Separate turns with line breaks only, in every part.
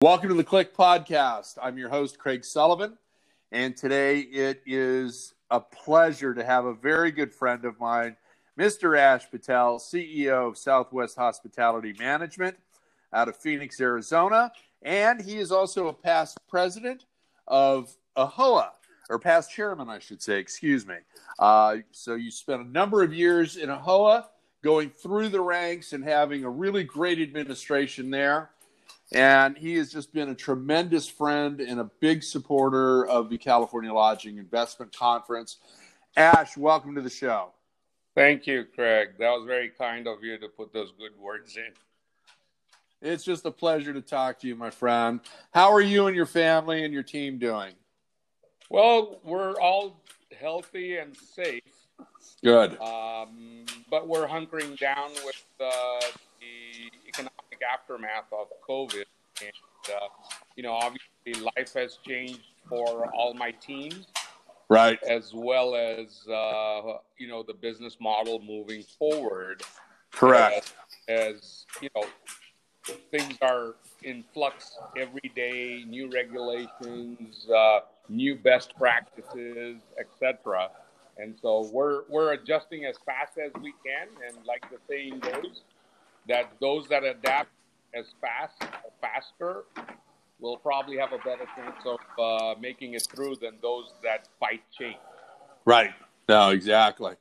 Welcome to the CLIC Podcast. I'm your host, Craig Sullivan, and today it is a pleasure to have a very good friend of mine, Mr. Ash Patel, CEO of Southwest Hospitality Management out of Phoenix, Arizona, and he is also a past president of AAHOA, or past chairman, I should say, excuse me. Uh, so you spent a number of years in AAHOA, going through the ranks and having a really great administration there. And he has just been a tremendous friend and a big supporter of the California Lodging Investment Conference. Ash, welcome to the show.
Thank you, Craig. That was very kind of you to put those good words in.
It's just a pleasure to talk to you, my friend. How are you and your family and your team doing?
Well, we're all healthy and safe.
Good.
Um, but we're hunkering down with uh, the economic aftermath of COVID. And, uh, you know, obviously life has changed for all my teams.
Right.
As well as, uh, you know, the business model moving forward.
Correct.
As, as, you know, things are in flux every day, new regulations, uh, new best practices, etc. And so we're we're adjusting as fast as we can, and like the saying goes, that those that adapt as fast or faster will probably have a better chance of uh, making it through than those that fight change.
Right. No, exactly.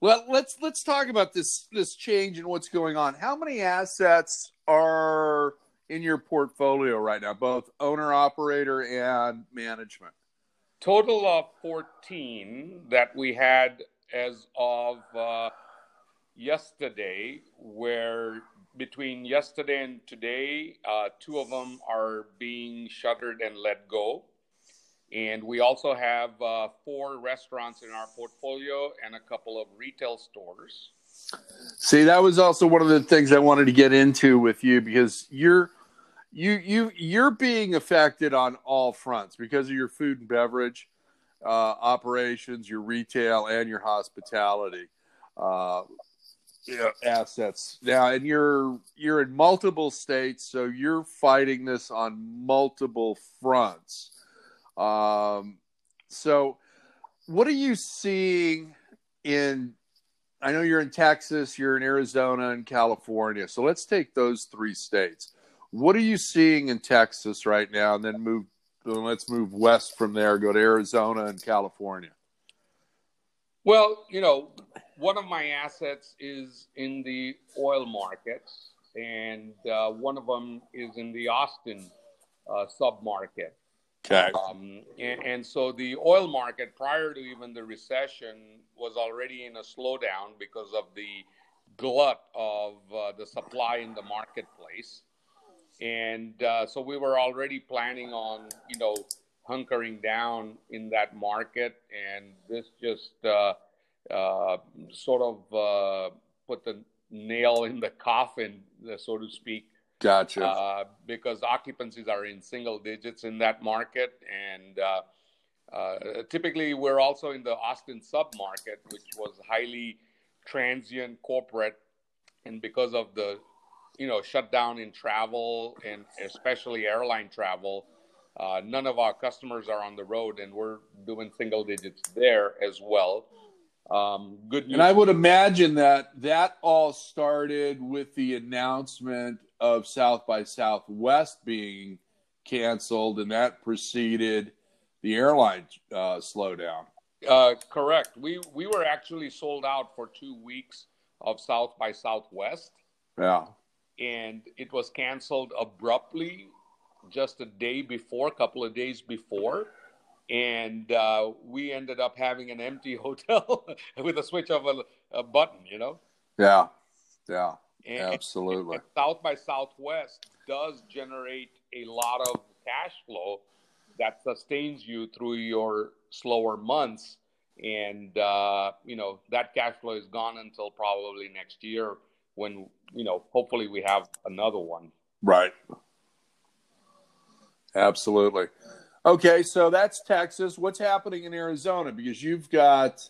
Well, let's let's talk about this this change and what's going on. How many assets are in your portfolio right now, both owner operator and management?
Total of 14 that we had as of uh, yesterday, where between yesterday and today, uh, two of them are being shuttered and let go. And we also have uh, four restaurants in our portfolio and a couple of retail stores.
See, that was also one of the things I wanted to get into with you because you're you you you're being affected on all fronts because of your food and beverage uh, operations, your retail, and your hospitality uh, assets. Now, and you're you're in multiple states, so you're fighting this on multiple fronts. Um, so, what are you seeing in? I know you're in Texas, you're in Arizona, and California. So let's take those three states. What are you seeing in Texas right now, and then move? Let's move west from there. Go to Arizona and California.
Well, you know, one of my assets is in the oil markets, and uh, one of them is in the Austin uh, submarket.
Okay.
Um, and, and, so the oil market, prior to even the recession, was already in a slowdown because of the glut of uh, the supply in the marketplace. And uh, so we were already planning on, you know, hunkering down in that market. And this just uh, sort of uh, put the nail in the coffin, so to speak,
Gotcha.
Uh, because occupancies are in single digits in that market. And uh, uh, typically, we're also in the Austin submarket, which was highly transient corporate. And because of the you know shutdown in travel and especially airline travel, uh, none of our customers are on the road, and we're doing single digits there as well. Um, good news.
And I would imagine that that all started with the announcement of South by Southwest being canceled, and that preceded the airline uh, slowdown.
Uh, correct. We we were actually sold out for two weeks of South by Southwest.
Yeah.
And it was canceled abruptly just a day before, a couple of days before and uh, we ended up having an empty hotel with a switch of a, a, button, you know.
Yeah, yeah,
and,
absolutely.
And South by Southwest does generate a lot of cash flow that sustains you through your slower months, and uh, you know that cash flow is gone until probably next year when you know hopefully we have another one.
Right. Absolutely. Okay, so that's Texas. What's happening in Arizona? Because you've got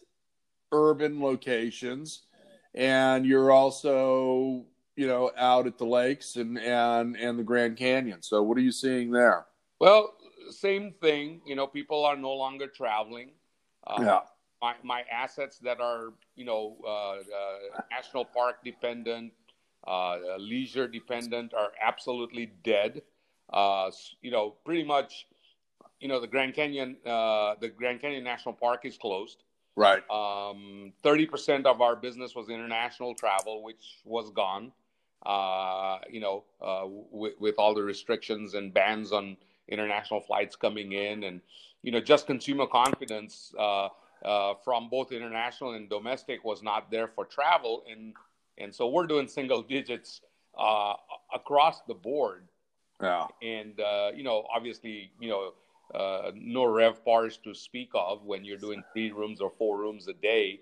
urban locations and you're also you know, out at the lakes and and and the Grand Canyon. So, what are you seeing there?
Well, same thing. You know, people are no longer traveling.
Uh, yeah.
My, my assets that are, you know, uh, uh, national park dependent, uh, leisure dependent are absolutely dead. Uh, you know, pretty much, you know, the Grand Canyon, uh, the Grand Canyon National Park is closed.
Right.
Um, 30% of our business was international travel, which was gone. Uh, you know, uh, with, with all the restrictions and bans on international flights coming in, and you know, just consumer confidence uh, uh from both international and domestic was not there for travel, and and so we're doing single digits uh, across the board.
Yeah.
And uh, you know, obviously, you know uh, no RevPARs to speak of when you're doing three rooms or four rooms a day.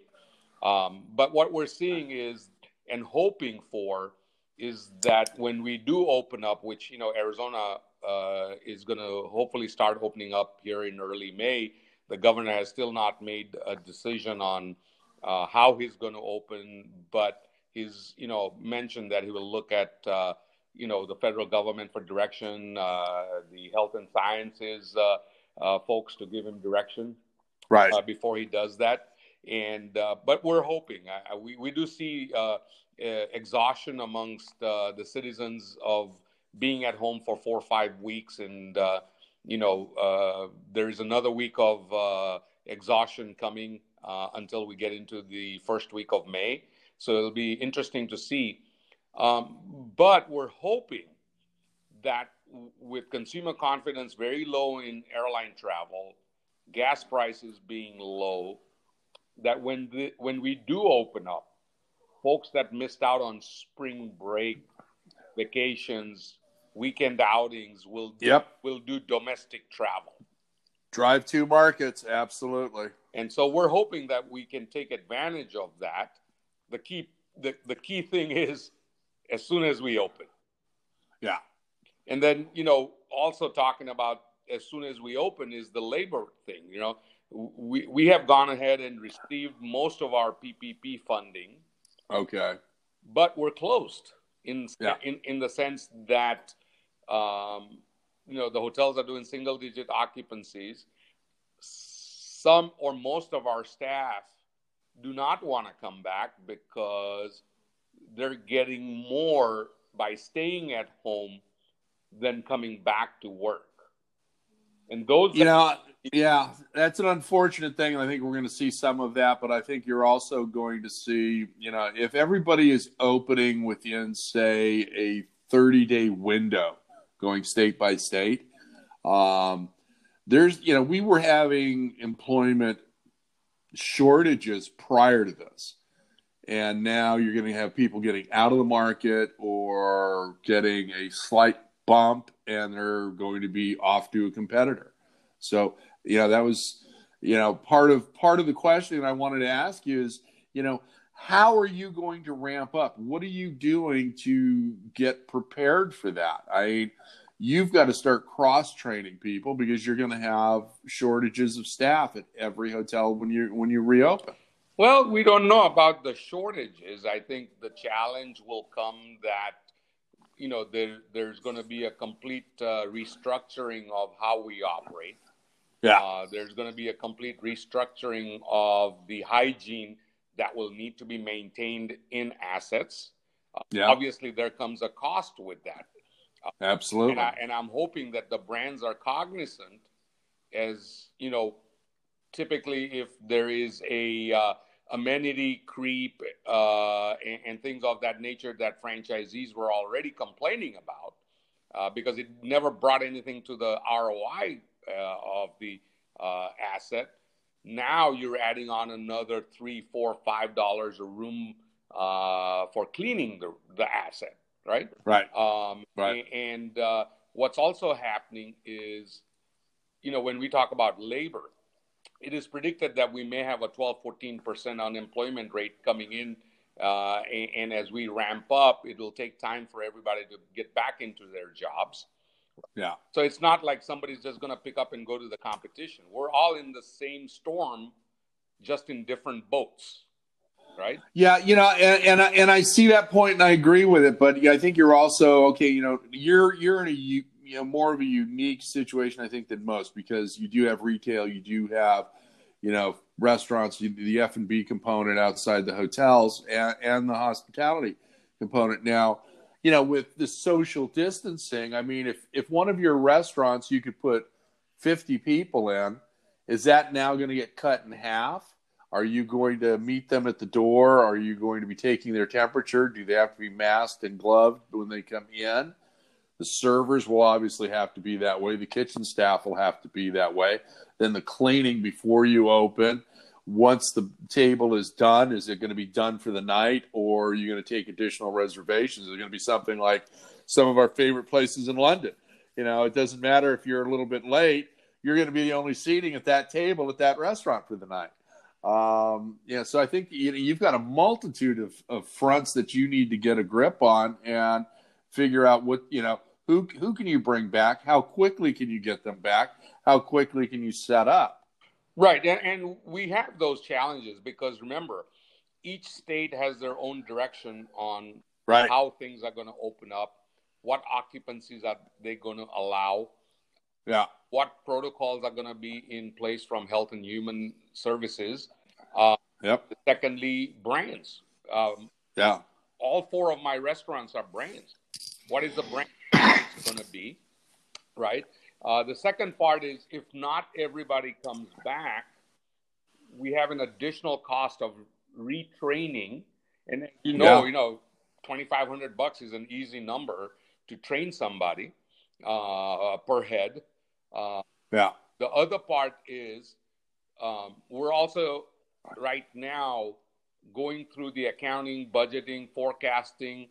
Um, but what we're seeing is and hoping for is that when we do open up, which you know Arizona uh, is going to hopefully start opening up here in early May, the governor has still not made a decision on uh, how he's going to open, but he's you know mentioned that he will look at uh, you know the federal government for direction, uh, the health and sciences uh, uh, folks to give him direction,
right
before he does that. And but we're hoping we we do see exhaustion amongst the citizens of being at home for four or five weeks and you know, uh, there's another week of uh, exhaustion coming uh, until we get into the first week of May. So it'll be interesting to see um, but we're hoping that with consumer confidence very low in airline travel, gas prices being low, that when the, when we do open up, folks that missed out on spring break vacations, weekend outings will
yep.
will do domestic travel.
Drive to markets, absolutely.
And so we're hoping that we can take advantage of that. The key the, the key thing is as soon as we open.
Yeah.
And then, you know, also talking about as soon as we open is the labor thing. You know, we, we have gone ahead and received most of our PPP funding.
Okay.
But we're closed in,
yeah.
in, in the sense that, um, you know, the hotels are doing single digit occupancies. Some or most of our staff do not want to come back because they're getting more by staying at home than coming back to work. And those,
you know, yeah, that's an unfortunate thing. I think we're going to see some of that, but I think you're also going to see, you know, if everybody is opening within, say, a 30 day window going state by state, um, there's, you know, we were having employment shortages prior to this and now you're going to have people getting out of the market or getting a slight bump and they're going to be off to a competitor. So you know that was you know part of part of the question i wanted to ask you is you know how are you going to ramp up? What are you doing to get prepared for that? I you've got to start cross training people because you're going to have shortages of staff at every hotel when you when you reopen
well, we don't know about the shortages. I think the challenge will come that you know there, there's going to be a complete uh, restructuring of how we operate.
Yeah.
Uh, there's going to be a complete restructuring of the hygiene that will need to be maintained in assets. Uh, yeah. Obviously, there comes a cost with that.
Absolutely.
And, I, and I'm hoping that the brands are cognizant as, you know, typically if there is a uh, amenity creep uh, and, and, things of that nature that franchisees were already complaining about uh, because it never brought anything to the ROI uh, of the uh, asset. Now you're adding on another three, four, five dollars a room uh, for cleaning the, the asset, right?
Right.
Um,
right.
And, and what's also happening is, you know, when we talk about labor, it is predicted that we may have a 12, 14% unemployment rate coming in. Uh, and, and, as we ramp up, it will take time for everybody to get back into their jobs.
Yeah.
So it's not like somebody's just going to pick up and go to the competition. We're all in the same storm, just in different boats. right?
Yeah, you know, and and I, and I see that point and I agree with it, but I think you're also okay. You know, you're you're in a you know more of a unique situation I think than most because you do have retail, you do have you know restaurants, the F and B component outside the hotels, and, and the hospitality component. Now, you know, with the social distancing, I mean, if if one of your restaurants you could put 50 people in, is that now going to get cut in half? Are you going to meet them at the door? Are you going to be taking their temperature? Do they have to be masked and gloved when they come in? The servers will obviously have to be that way. The kitchen staff will have to be that way. Then the cleaning before you open. Once the table is done, is it going to be done for the night or are you going to take additional reservations? Is it going to be something like some of our favorite places in London? You know, it doesn't matter if you're a little bit late, you're going to be the only seating at that table at that restaurant for the night. Um, yeah, so I think you know, you've got a multitude of, of fronts that you need to get a grip on and figure out what you know who who can you bring back, how quickly can you get them back, how quickly can you set up.
Right, and, and we have those challenges because remember, each state has their own direction on
right.
how things are going to open up, what occupancies are they going to allow.
Yeah
what protocols are going to be in place from Health and Human Services. Uh,
yep.
Secondly, brands. Um,
yeah.
All four of my restaurants are brands. What is the brand going to be? Right. Uh, the second part is if not everybody comes back, we have an additional cost of retraining. And you know, yeah. you know, twenty five hundred bucks is an easy number to train somebody uh, per head.
Uh, yeah.
The other part is um, we're also right now going through the accounting, budgeting, forecasting,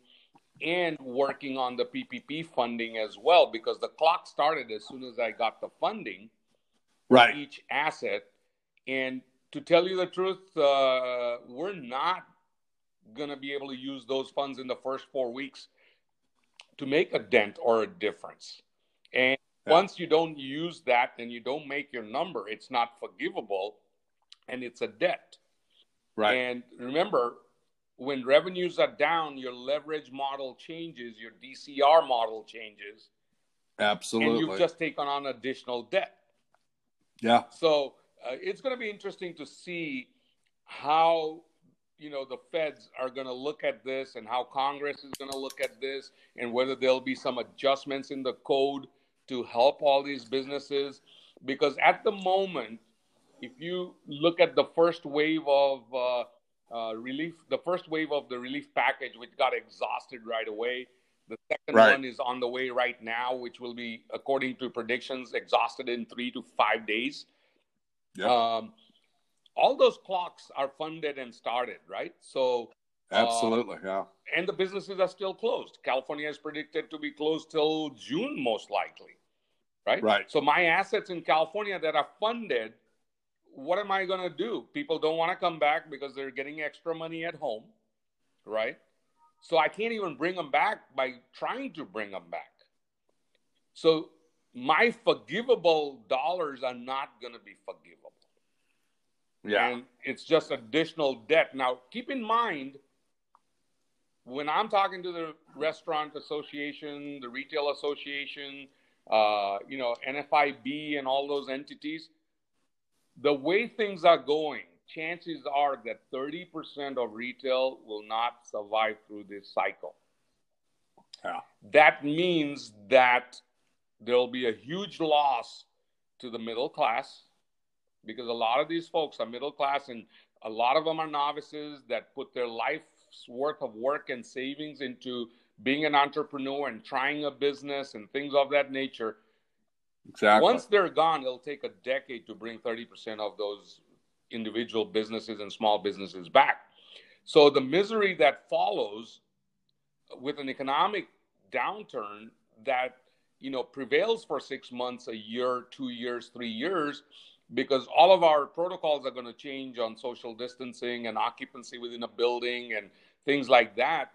and working on the PPP funding as well because the clock started as soon as I got the funding
right.
each asset. And to tell you the truth, uh, we're not going to be able to use those funds in the first four weeks to make a dent or a difference. And yeah. Once you don't use that and you don't make your number, it's not forgivable and it's a debt.
Right.
And remember, when revenues are down, your leverage model changes, your DCR model changes.
Absolutely.
And you've just taken on additional debt.
Yeah.
So uh, it's going to be interesting to see how you know the feds are going to look at this and how congress is going to look at this and whether there'll be some adjustments in the code to help all these businesses because at the moment if you look at the first wave of uh, uh, relief the first wave of the relief package which got exhausted right away the second right. one is on the way right now which will be according to predictions exhausted in three to five days
yep. um,
all those clocks are funded and started right so
Absolutely, uh, yeah.
And the businesses are still closed. California is predicted to be closed till June, most likely right?
Right.
So my assets in California that are funded, what am I going to do? People don't want to come back because they're getting extra money at home, right? So I can't even bring them back by trying to bring them back. So my forgivable dollars are not going to be forgivable.
Yeah.
And it's just additional debt. Now, keep in mind, when I'm talking to the restaurant association, the retail association, uh, you know, NFIB and all those entities, the way things are going, chances are that 30% of retail will not survive through this cycle.
Yeah.
That means that there'll be a huge loss to the middle class because a lot of these folks are middle class and a lot of them are novices that put their life's worth of work and savings into being an entrepreneur and trying a business and things of that nature.
Exactly.
Once they're gone, it'll take a decade to bring 30% of those individual businesses and small businesses back. So the misery that follows with an economic downturn that you know prevails for 6 months, a year, 2 years, 3 years because all of our protocols are going to change on social distancing and occupancy within a building and things like that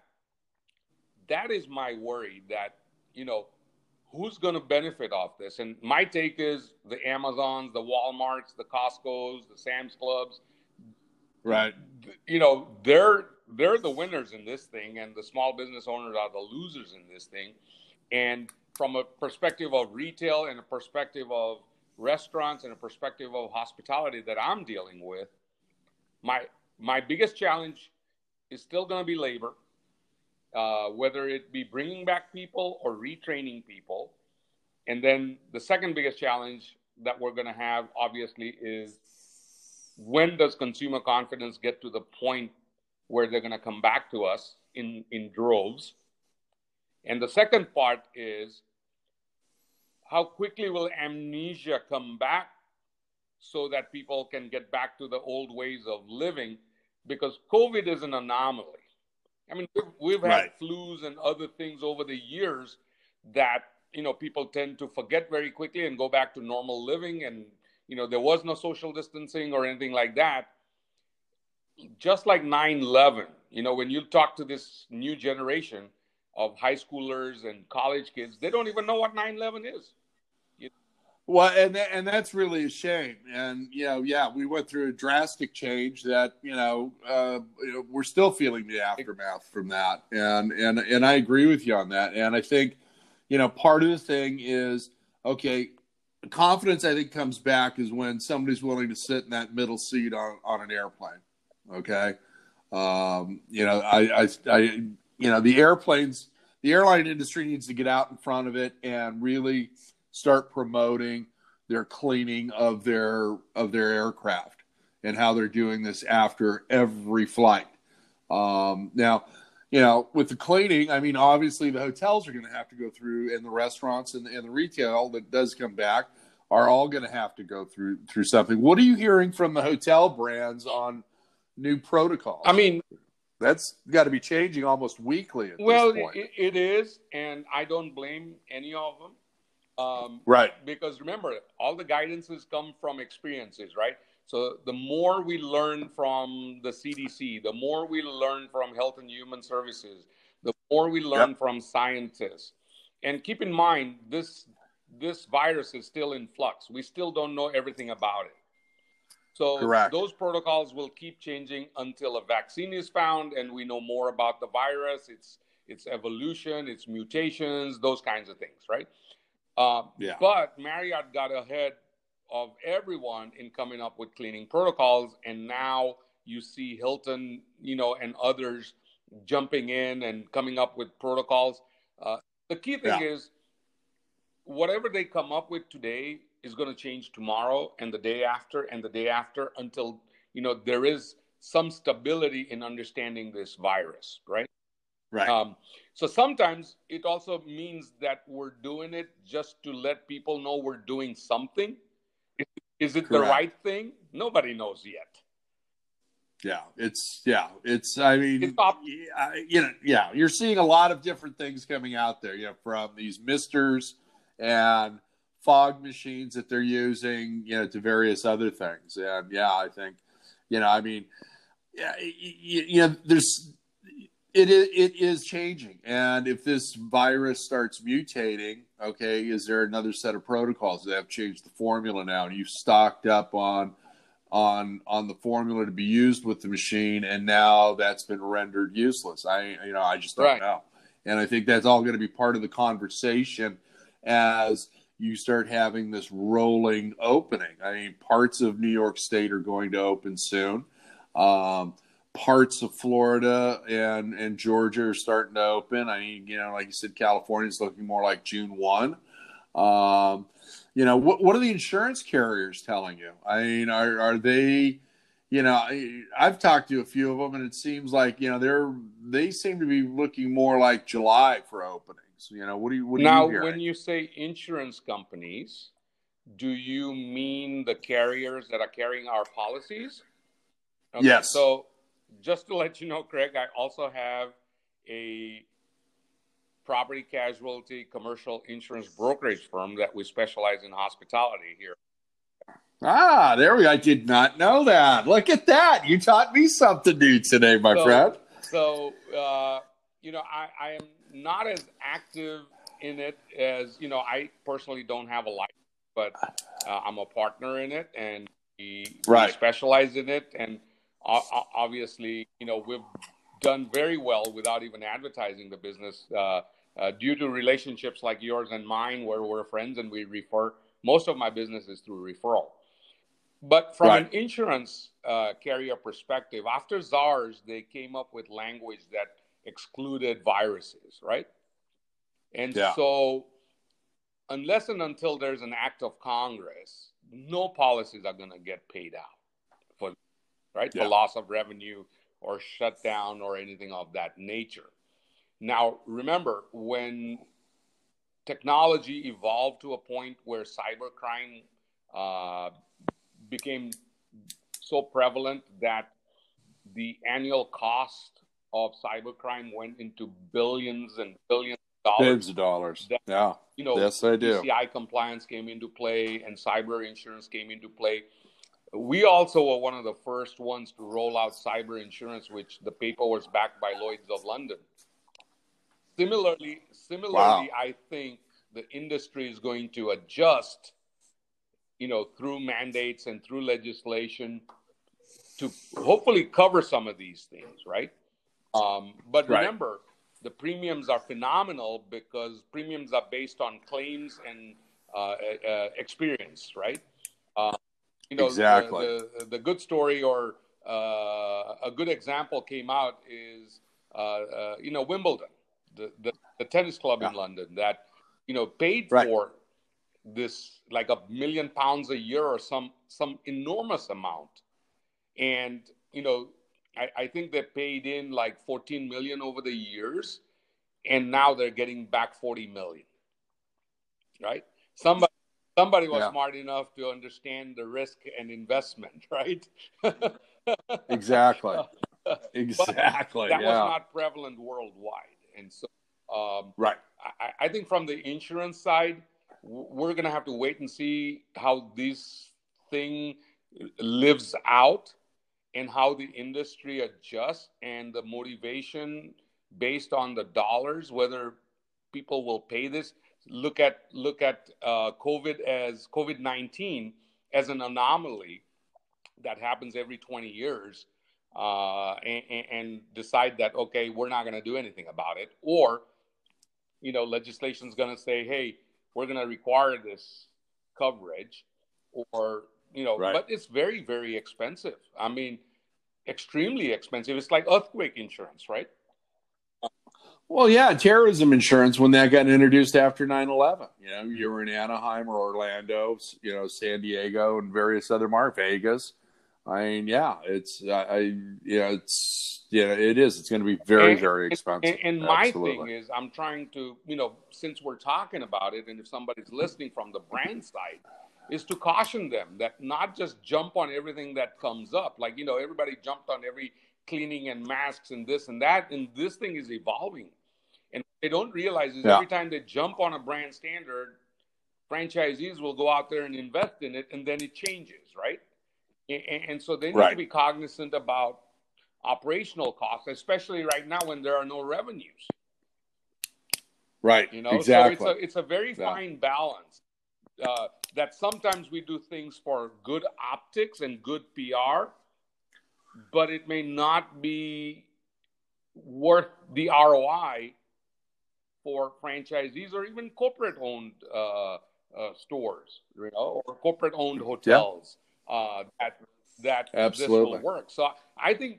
that is my worry that you know who's going to benefit off this and my take is the amazons the walmarts the costcos the sam's clubs
right.
You know, they're they're the winners in this thing, and the small business owners are the losers in this thing. And from a perspective of retail and a perspective of restaurants and a perspective of hospitality that I'm dealing with, my my biggest challenge is still going to be labor, uh, whether it be bringing back people or retraining people. And then the second biggest challenge that we're going to have, obviously, is when does consumer confidence get to the point where they're going to come back to us in, in droves? And the second part is how quickly will amnesia come back so that people can get back to the old ways of living? Because COVID is an anomaly. I mean, we've, we've had right. flus and other things over the years that you know people tend to forget very quickly and go back to normal living, and you know there was no social distancing or anything like that. Just like 9/11, you know, when you talk to this new generation of high schoolers and college kids, they don't even know what 9/11 is.
Well, and th- and that's really a shame. And you know, yeah, we went through a drastic change that you know, uh, we're still feeling the aftermath from that. And and and I agree with you on that. And I think, you know, part of the thing is okay. Confidence, I think, comes back is when somebody's willing to sit in that middle seat on, on an airplane. Okay, um, you know, I, I, I, you know, the airplanes, the airline industry needs to get out in front of it and really start promoting their cleaning of their of their aircraft and how they're doing this after every flight. Um, now, you know, with the cleaning, I mean, obviously the hotels are going to have to go through, and the restaurants and, and the retail that does come back are all going to have to go through through something. What are you hearing from the hotel brands on new protocols?
I mean,
that's got to be changing almost weekly.
well, it, it is, and I don't blame any of them.
Um, right.
Because remember, all the guidances come from experiences, right? So the more we learn from the CDC, the more we learn from Health and Human Services, the more we learn yep. from scientists. And keep in mind, this this virus is still in flux. We still don't know everything about it. So Correct. those protocols will keep changing until a vaccine is found and we know more about the virus, its its evolution, its mutations, those kinds of things, right? Uh, yeah. But Marriott got ahead of everyone in coming up with cleaning protocols, and now you see Hilton, you know, and others jumping in and coming up with protocols. Uh, the key thing yeah. is, whatever they come up with today is going to change tomorrow and the day after and the day after until you know there is some stability in understanding this virus, right?
Right. Um,
so sometimes it also means that we're doing it just to let people know we're doing something. Is, it Correct. the right thing? Nobody knows yet.
Yeah, it's yeah, it's. I mean, it's you know, yeah, you're seeing a lot of different things coming out there. You know, from these misters and fog machines that they're using, you know, to various other things. And yeah, I think, you know, I mean, yeah, you, you know, there's it is, it is changing, and if this virus starts mutating, okay, is there another set of protocols that have changed the formula now? And you've stocked up on on on the formula to be used with the machine, and now that's been rendered useless. I you know I just don't right. know, and I think that's all going to be part of the conversation as you start having this rolling opening. I mean, parts of New York State are going to open soon. Um, parts of Florida and and Georgia are starting to open. I mean, you know, like you said, California is looking more like June one. Um, you know, what what are the insurance carriers telling you? I mean, are are they? You know, I, I've talked to a few of them, and it seems like you know they're they seem to be looking more like July for openings. You know, what do you what
now?
You
when you say insurance companies, do you mean the carriers that are carrying our policies?
Okay, yes.
So just to let you know, Craig, I also have a property casualty commercial insurance brokerage firm that we specialize in hospitality here.
Ah, there we go. I did not know that. Look at that. You taught me something new today, my
so,
friend.
So, uh, you know, I, I am not as active in it as, you know, I personally don't have a life, but uh, I'm a partner in it and we, right. we specialize in it. And obviously, you know, we've done very well without even advertising the business uh, uh, due to relationships like yours and mine, where we're friends and we refer. Most of my business is through referral. But from right. an insurance uh, carrier perspective, after SARS, they came up with language that excluded viruses, right? And yeah. so, unless and until there's an act of Congress, no policies are going to get paid out right yeah. for loss of revenue or shutdown or anything of that nature. Now, remember when technology evolved to a point where cybercrime uh, became so prevalent that the annual cost of cybercrime went into billions and billions of dollars.
Billions of dollars. That, yeah. You know, yes, I do.
PCI compliance came into play and cyber insurance came into play. We also were one of the first ones to roll out cyber insurance, which the paper was backed by Lloyd's of London. Similarly, similarly, wow. I think the industry is going to adjust, you know, through mandates and through legislation to hopefully cover some of these things, right? Um, but right. remember, the premiums are phenomenal because premiums are based on claims and uh, uh, experience, right? Uh, you know, exactly. The, the, the, good story or uh, a good example came out is, uh, uh, you know, Wimbledon, the, the, the tennis club yeah. in London that, you know, paid right. for this like a million pounds a year or some some enormous amount, and you know, I, I think they paid in like 14 million over the years, and now they're getting back 40 million. Right? Somebody somebody was yeah. smart enough to understand the risk and investment, right?
exactly. exactly.
that
yeah.
was not prevalent worldwide, and so um,
right.
I, I, think from the insurance side, we're going to have to wait and see how this thing lives out and how the industry adjusts and the motivation based on the dollars, whether people will pay this look at look at uh, COVID as COVID nineteen as an anomaly that happens every twenty years, uh, and, and, decide that okay, we're not going to do anything about it, or you know, legislation is going to say, hey, we're going to require this coverage, or you know, right. but it's very very expensive. I mean, extremely expensive. It's like earthquake insurance, right?
Well, yeah, terrorism insurance when that got introduced after 9-11. You know, you were in Anaheim or Orlando, you know, San Diego and various other mark Vegas. I mean, yeah, it's I, yeah, it's yeah, it is. It's going to be very and, very expensive.
And, and my thing is, I'm trying to, you know, since we're talking about it, and if somebody's listening from the brand side, is to caution them that not just jump on everything that comes up. Like you know, everybody jumped on every cleaning and masks and this and that, and this thing is evolving they don't realize is yeah. every time they jump on a brand standard, franchisees will go out there and invest in it, and then it changes, right? And, and so they need right. to be cognizant about operational costs, especially right now when there are no revenues.
Right.
You know,
exactly.
so it's a it's a very yeah. fine balance. Uh, that sometimes we do things for good optics and good PR, but it may not be worth the ROI for franchisees or even corporate owned uh, uh, stores, you know, or corporate owned hotels yeah. uh, that that Absolutely. this will work. So I think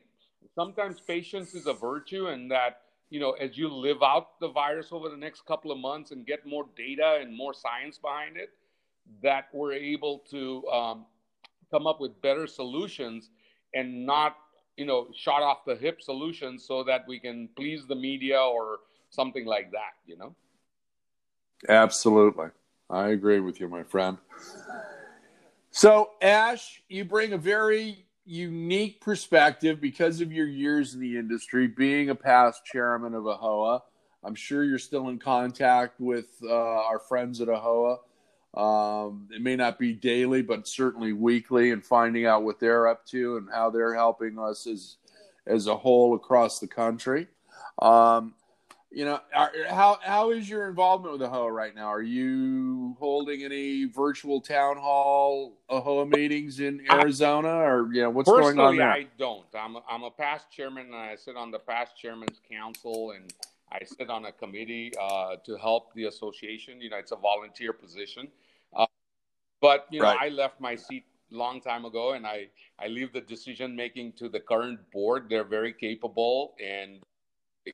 sometimes patience is a virtue, and that you know as you live out the virus over the next couple of months and get more data and more science behind it, that we're able to um, come up with better solutions and not you know shot off the hip solutions so that we can please the media or something like that, you know?
Absolutely. I agree with you, my friend. So, Ash, you bring a very unique perspective because of your years in the industry, being a past chairman of AAHOA. I'm sure you're still in contact with uh, our friends at AAHOA. Um, it may not be daily, but certainly weekly, and finding out what they're up to and how they're helping us as as a whole across the country. Um, you know, are, how how is your involvement with AAHOA right now? Are you holding any virtual town hall AAHOA meetings in Arizona, or you know, what's going on there?
I don't. I'm a, I'm a past chairman, and I sit on the past chairman's council, and I sit on a committee uh, to help the association. You know, it's a volunteer position, uh, but you know, right. I left my seat long time ago, and I I leave the decision making to the current board. They're very capable and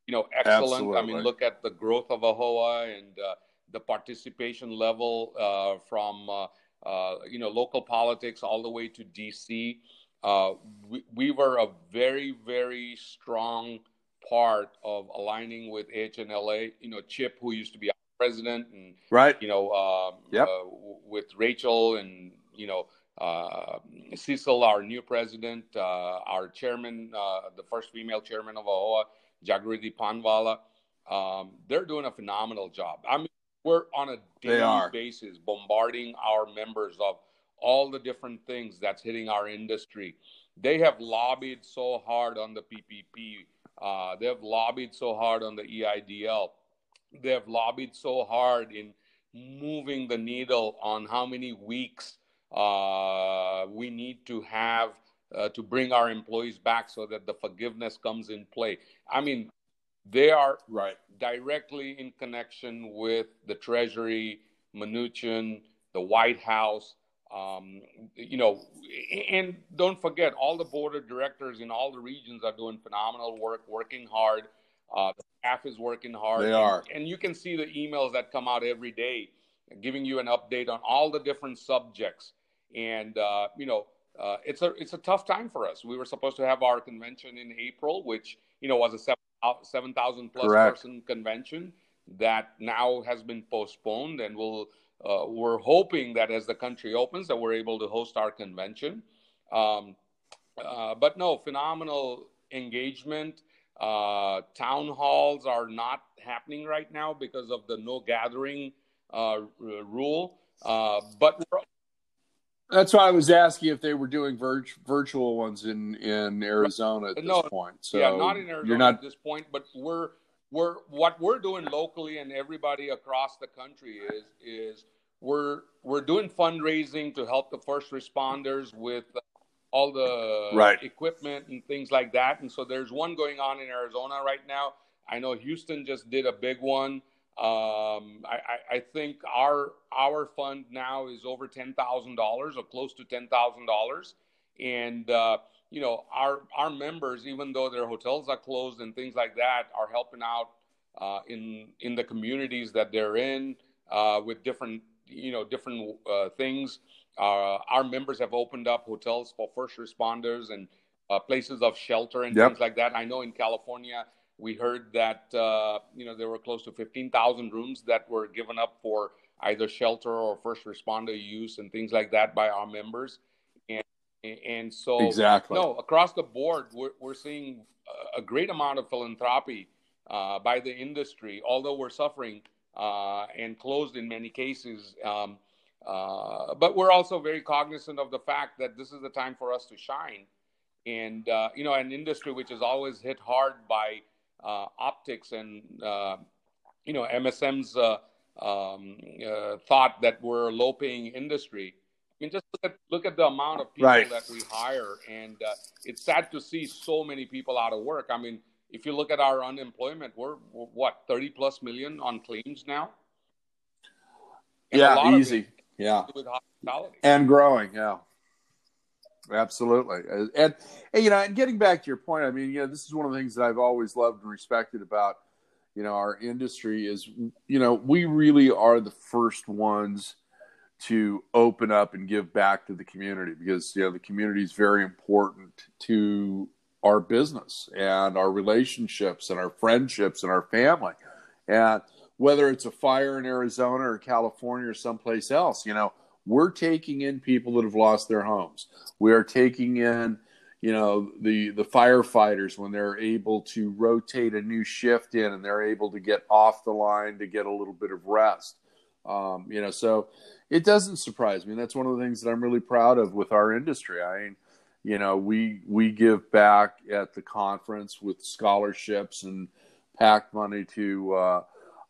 you know excellent. Absolutely. I mean, look at the growth of AAHOA and uh, the participation level uh, from uh, uh you know local politics all the way to DC. Uh, we, we, were a very very strong part of aligning with HNLA. You know, Chip, who used to be our president, and
right,
you know, um, yep. Uh, with Rachel and you know uh, Cecil, our new president, uh, our chairman, uh, the first female chairman of AAHOA, Jagruti Panwala. Um, they're doing a phenomenal job. I mean, we're on a daily basis bombarding our members of all the different things that's hitting our industry. They have lobbied so hard on the PPP. Uh, they have lobbied so hard on the EIDL. They have lobbied so hard in moving the needle on how many weeks uh, we need to have uh, to bring our employees back so that the forgiveness comes in play. I mean, they are
right
directly in connection with the Treasury, Mnuchin, the White House. Um, you know, and don't forget, all the board of directors in all the regions are doing phenomenal work, working hard. Uh, the staff is working hard.
They are,
and, and you can see the emails that come out every day, giving you an update on all the different subjects and uh, you know uh, it's a it's a tough time for us. We were supposed to have our convention in April, which you know was a seven seven thousand plus Correct. person convention that now has been postponed, and we'll uh, we're hoping that as the country opens, that we're able to host our convention. Um, uh, but no, phenomenal engagement. Uh, town halls are not happening right now because of the no gathering uh, rule. Uh, but we're
that's why I was asking if they were doing vir- virtual ones in, in Arizona at no, this point. So
yeah, not in Arizona you're not... at this point, but we're we're what we're doing locally and everybody across the country is is we're we're doing fundraising to help the first responders with all the
right.
equipment and things like that. And so there's one going on in Arizona right now. I know Houston just did a big one. Um, I, I, think our our fund now is over ten thousand dollars or close to ten thousand dollars, and uh, you know our our members, even though their hotels are closed and things like that, are helping out uh, in in the communities that they're in uh, with different you know different uh, things. Uh, our members have opened up hotels for first responders and uh, places of shelter and yep. things like that. I know in California we heard that uh, you know there were close to 15,000 rooms that were given up for either shelter or first responder use and things like that by our members. And and so
exactly
no across the board we're, we're seeing a great amount of philanthropy uh, by the industry, although we're suffering uh, and closed in many cases. Um, uh, but we're also very cognizant of the fact that this is the time for us to shine. And, uh, you know, an industry which is always hit hard by optics and uh, you know MSM's uh, um, thought that we're a low-paying industry. I mean, just look at, look at the amount of people right. that we hire, and it's sad to see so many people out of work. I mean, if you look at our unemployment, we're, we're what 30 plus million on claims now.
And yeah, easy. Yeah, and growing. Yeah. Absolutely, and, and, you know, and getting back to your point, I mean, you know, this is one of the things that I've always loved and respected about you know our industry is you know we really are the first ones to open up and give back to the community because you know the community is very important to our business and our relationships and our friendships and our family. And whether it's a fire in Arizona or California or someplace else you know we're taking in people that have lost their homes. We are taking in, you know, the the firefighters when they're able to rotate a new shift in and they're able to get off the line to get a little bit of rest. Um, you know, so it doesn't surprise me. That's one of the things that I'm really proud of with our industry. I mean, you know, we we give back at the conference with scholarships and PAC money to uh,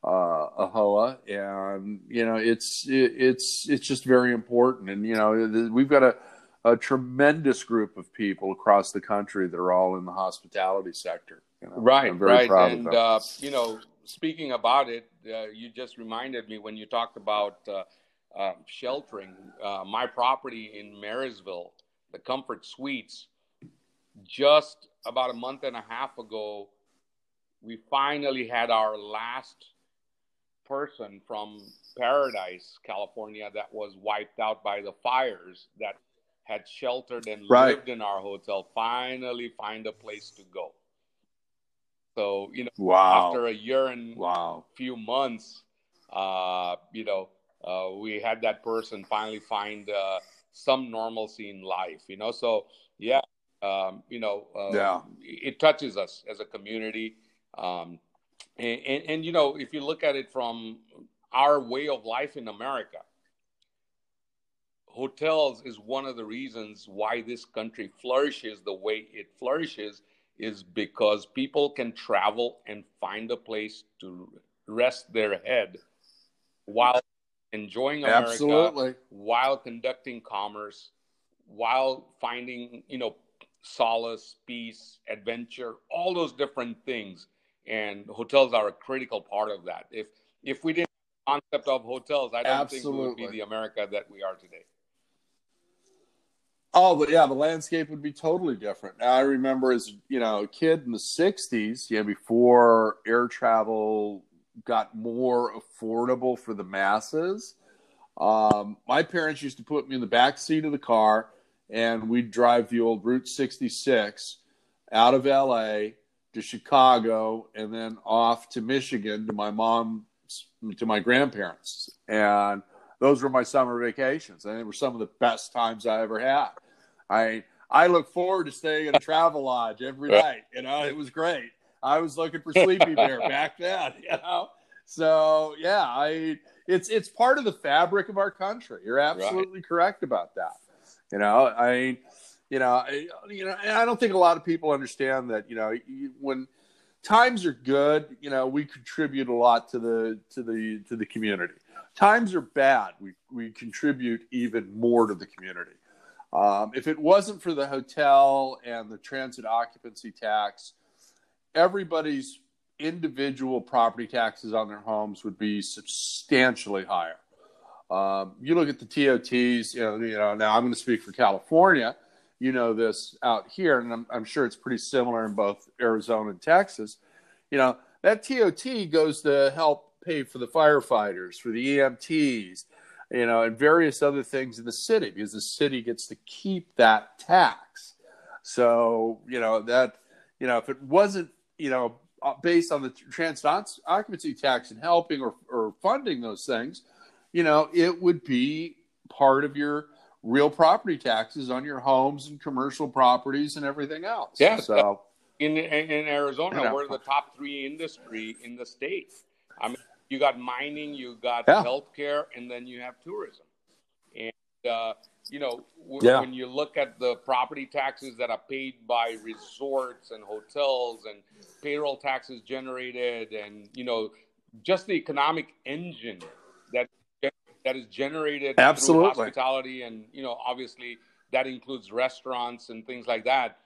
uh, AAHOA, and you know it's it, it's it's just very important. And you know we've got a a tremendous group of people across the country that are all in the hospitality sector.
You know, right, right, and uh, you know, speaking about it, uh, you just reminded me when you talked about uh, uh sheltering. Uh, my property in Marysville, the Comfort Suites, just about a month and a half ago, we finally had our last person from Paradise, California, that was wiped out by the fires that had sheltered and right. lived in our hotel finally find a place to go. So, you know, wow. after a year and wow. few months, uh, you know, uh, we had that person finally find uh, some normalcy in life, you know. So, yeah, um, you know, uh, yeah. it touches us as a community. Um, and, and, and, you know, if you look at it from our way of life in America, hotels is one of the reasons why this country flourishes the way it flourishes is because people can travel and find a place to rest their head while enjoying America, Absolutely. while conducting commerce, while finding, you know, solace, peace, adventure, all those different things. And hotels are a critical part of that. If if we didn't concept of hotels, I don't Absolutely. think we would be the America that we are today.
Oh, but yeah, the landscape would be totally different. Now, I remember as you know a kid in the '60s, yeah, before air travel got more affordable for the masses. Um, my parents used to put me in the back seat of the car, and we'd drive the old Route 66 out of LA to Chicago, and then off to Michigan to my mom, to my grandparents, and those were my summer vacations, and they were some of the best times I ever had. I I look forward to staying in a Travelodge every night. You know, it was great. I was looking for Sleepy Bear back then. You know, so yeah, I it's it's part of the fabric of our country. You're absolutely right. correct about that. You know, I you know, I, you know, I don't think a lot of people understand that. You know, when times are good, you know, we contribute a lot to the to the to the community. Times are bad, we we contribute even more to the community. Um, if it wasn't for the hotel and the transit occupancy tax, everybody's individual property taxes on their homes would be substantially higher. Um, you look at the TOTs, you know, you know, now I'm going to speak for California. You know this out here, and I'm, I'm sure it's pretty similar in both Arizona and Texas. You know, that TOT goes to help pay for the firefighters, for the EMTs, you know, and various other things in the city because the city gets to keep that tax. So, you know, that, you know, if it wasn't, you know, uh, based on the transit occupancy tax and helping or, or funding those things, you know, it would be part of your real property taxes on your homes and commercial properties and everything else.
Yeah. So in, in Arizona, you know, we're the top three industry in the state. I mean, you got mining, you got yeah. healthcare, and then you have tourism. And uh, you know, w- yeah. when you look at the property taxes that are paid by resorts and hotels, and payroll taxes generated, and you know, just the economic engine that that is generated Absolutely. through hospitality, and you know, obviously that includes restaurants and things like that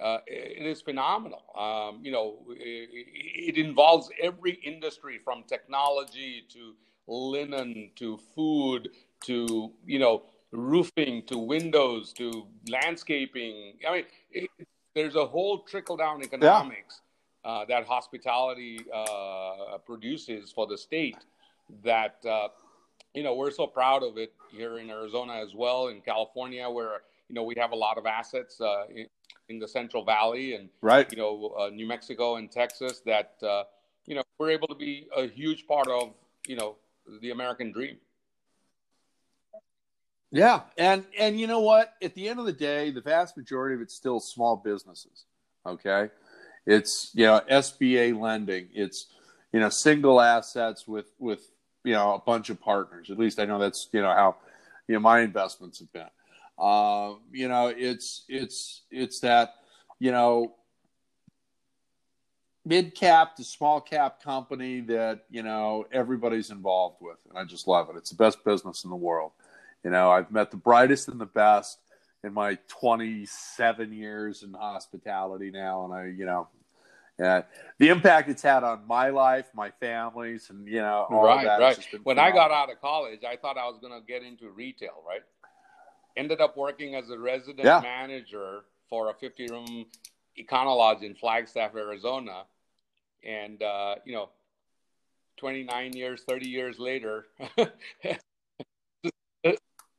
uh, it is phenomenal. Um, you know, it, it, involves every industry from technology to linen to food to you know roofing to windows to landscaping. I mean, it, there's a whole trickle down economics yeah. uh, that hospitality uh, produces for the state. That uh, you know we're so proud of it here in Arizona as well, in California, where you know we have a lot of assets uh, in the Central Valley and right. you know uh, New Mexico and Texas that uh, you know we're able to be a huge part of you know the American dream.
Yeah, and and you know what? At the end of the day, the vast majority of it's still small businesses. Okay, it's you know SBA lending. It's you know single assets with with you know a bunch of partners. At least I know that's you know how you know my investments have been. Uh, you know, it's it's it's that you know mid cap to small cap company that you know everybody's involved with, and I just love it. It's the best business in the world. You know, I've met the brightest and the best in my 27 years in hospitality now, and I, you know, yeah, the impact it's had on my life, my family's, and you know, all
right,
that.
right. When phenomenal. I got out of college, I thought I was going to get into retail. Right, ended up working as a resident yeah. manager for a 50 room Econo Lodge in Flagstaff, Arizona, and uh, you know, 29 years, 30 years later. this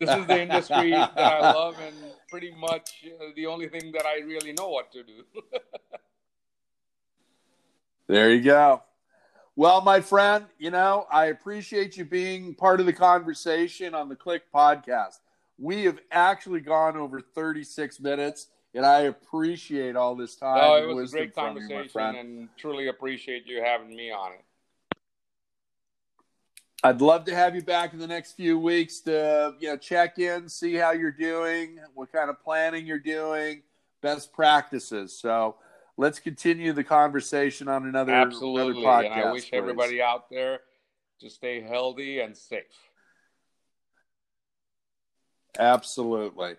is the industry that I love and pretty much uh, the only thing that I really know what to do.
there you go. Well, my friend, you know, I appreciate you being part of the conversation on the CLIC podcast. We have actually gone over 36 minutes, and I appreciate all this time.
Oh, no, it was a great conversation, you, and truly appreciate you having me on it.
I'd love to have you back in the next few weeks to you know check in, see how you're doing, what kind of planning you're doing, best practices. So let's continue the conversation on another
absolutely.
Another podcast,
and I wish please. everybody out there to stay healthy and safe.
Absolutely. I'd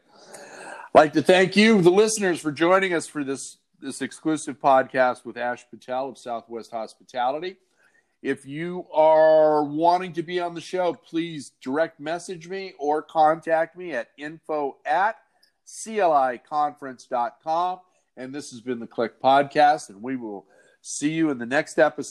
like to thank you, the listeners, for joining us for this this exclusive podcast with Ash Patel of Southwest Hospitality. If you are wanting to be on the show, please direct message me or contact me at info at cliconference.com. And this has been the CLIC Podcast, and we will see you in the next episode.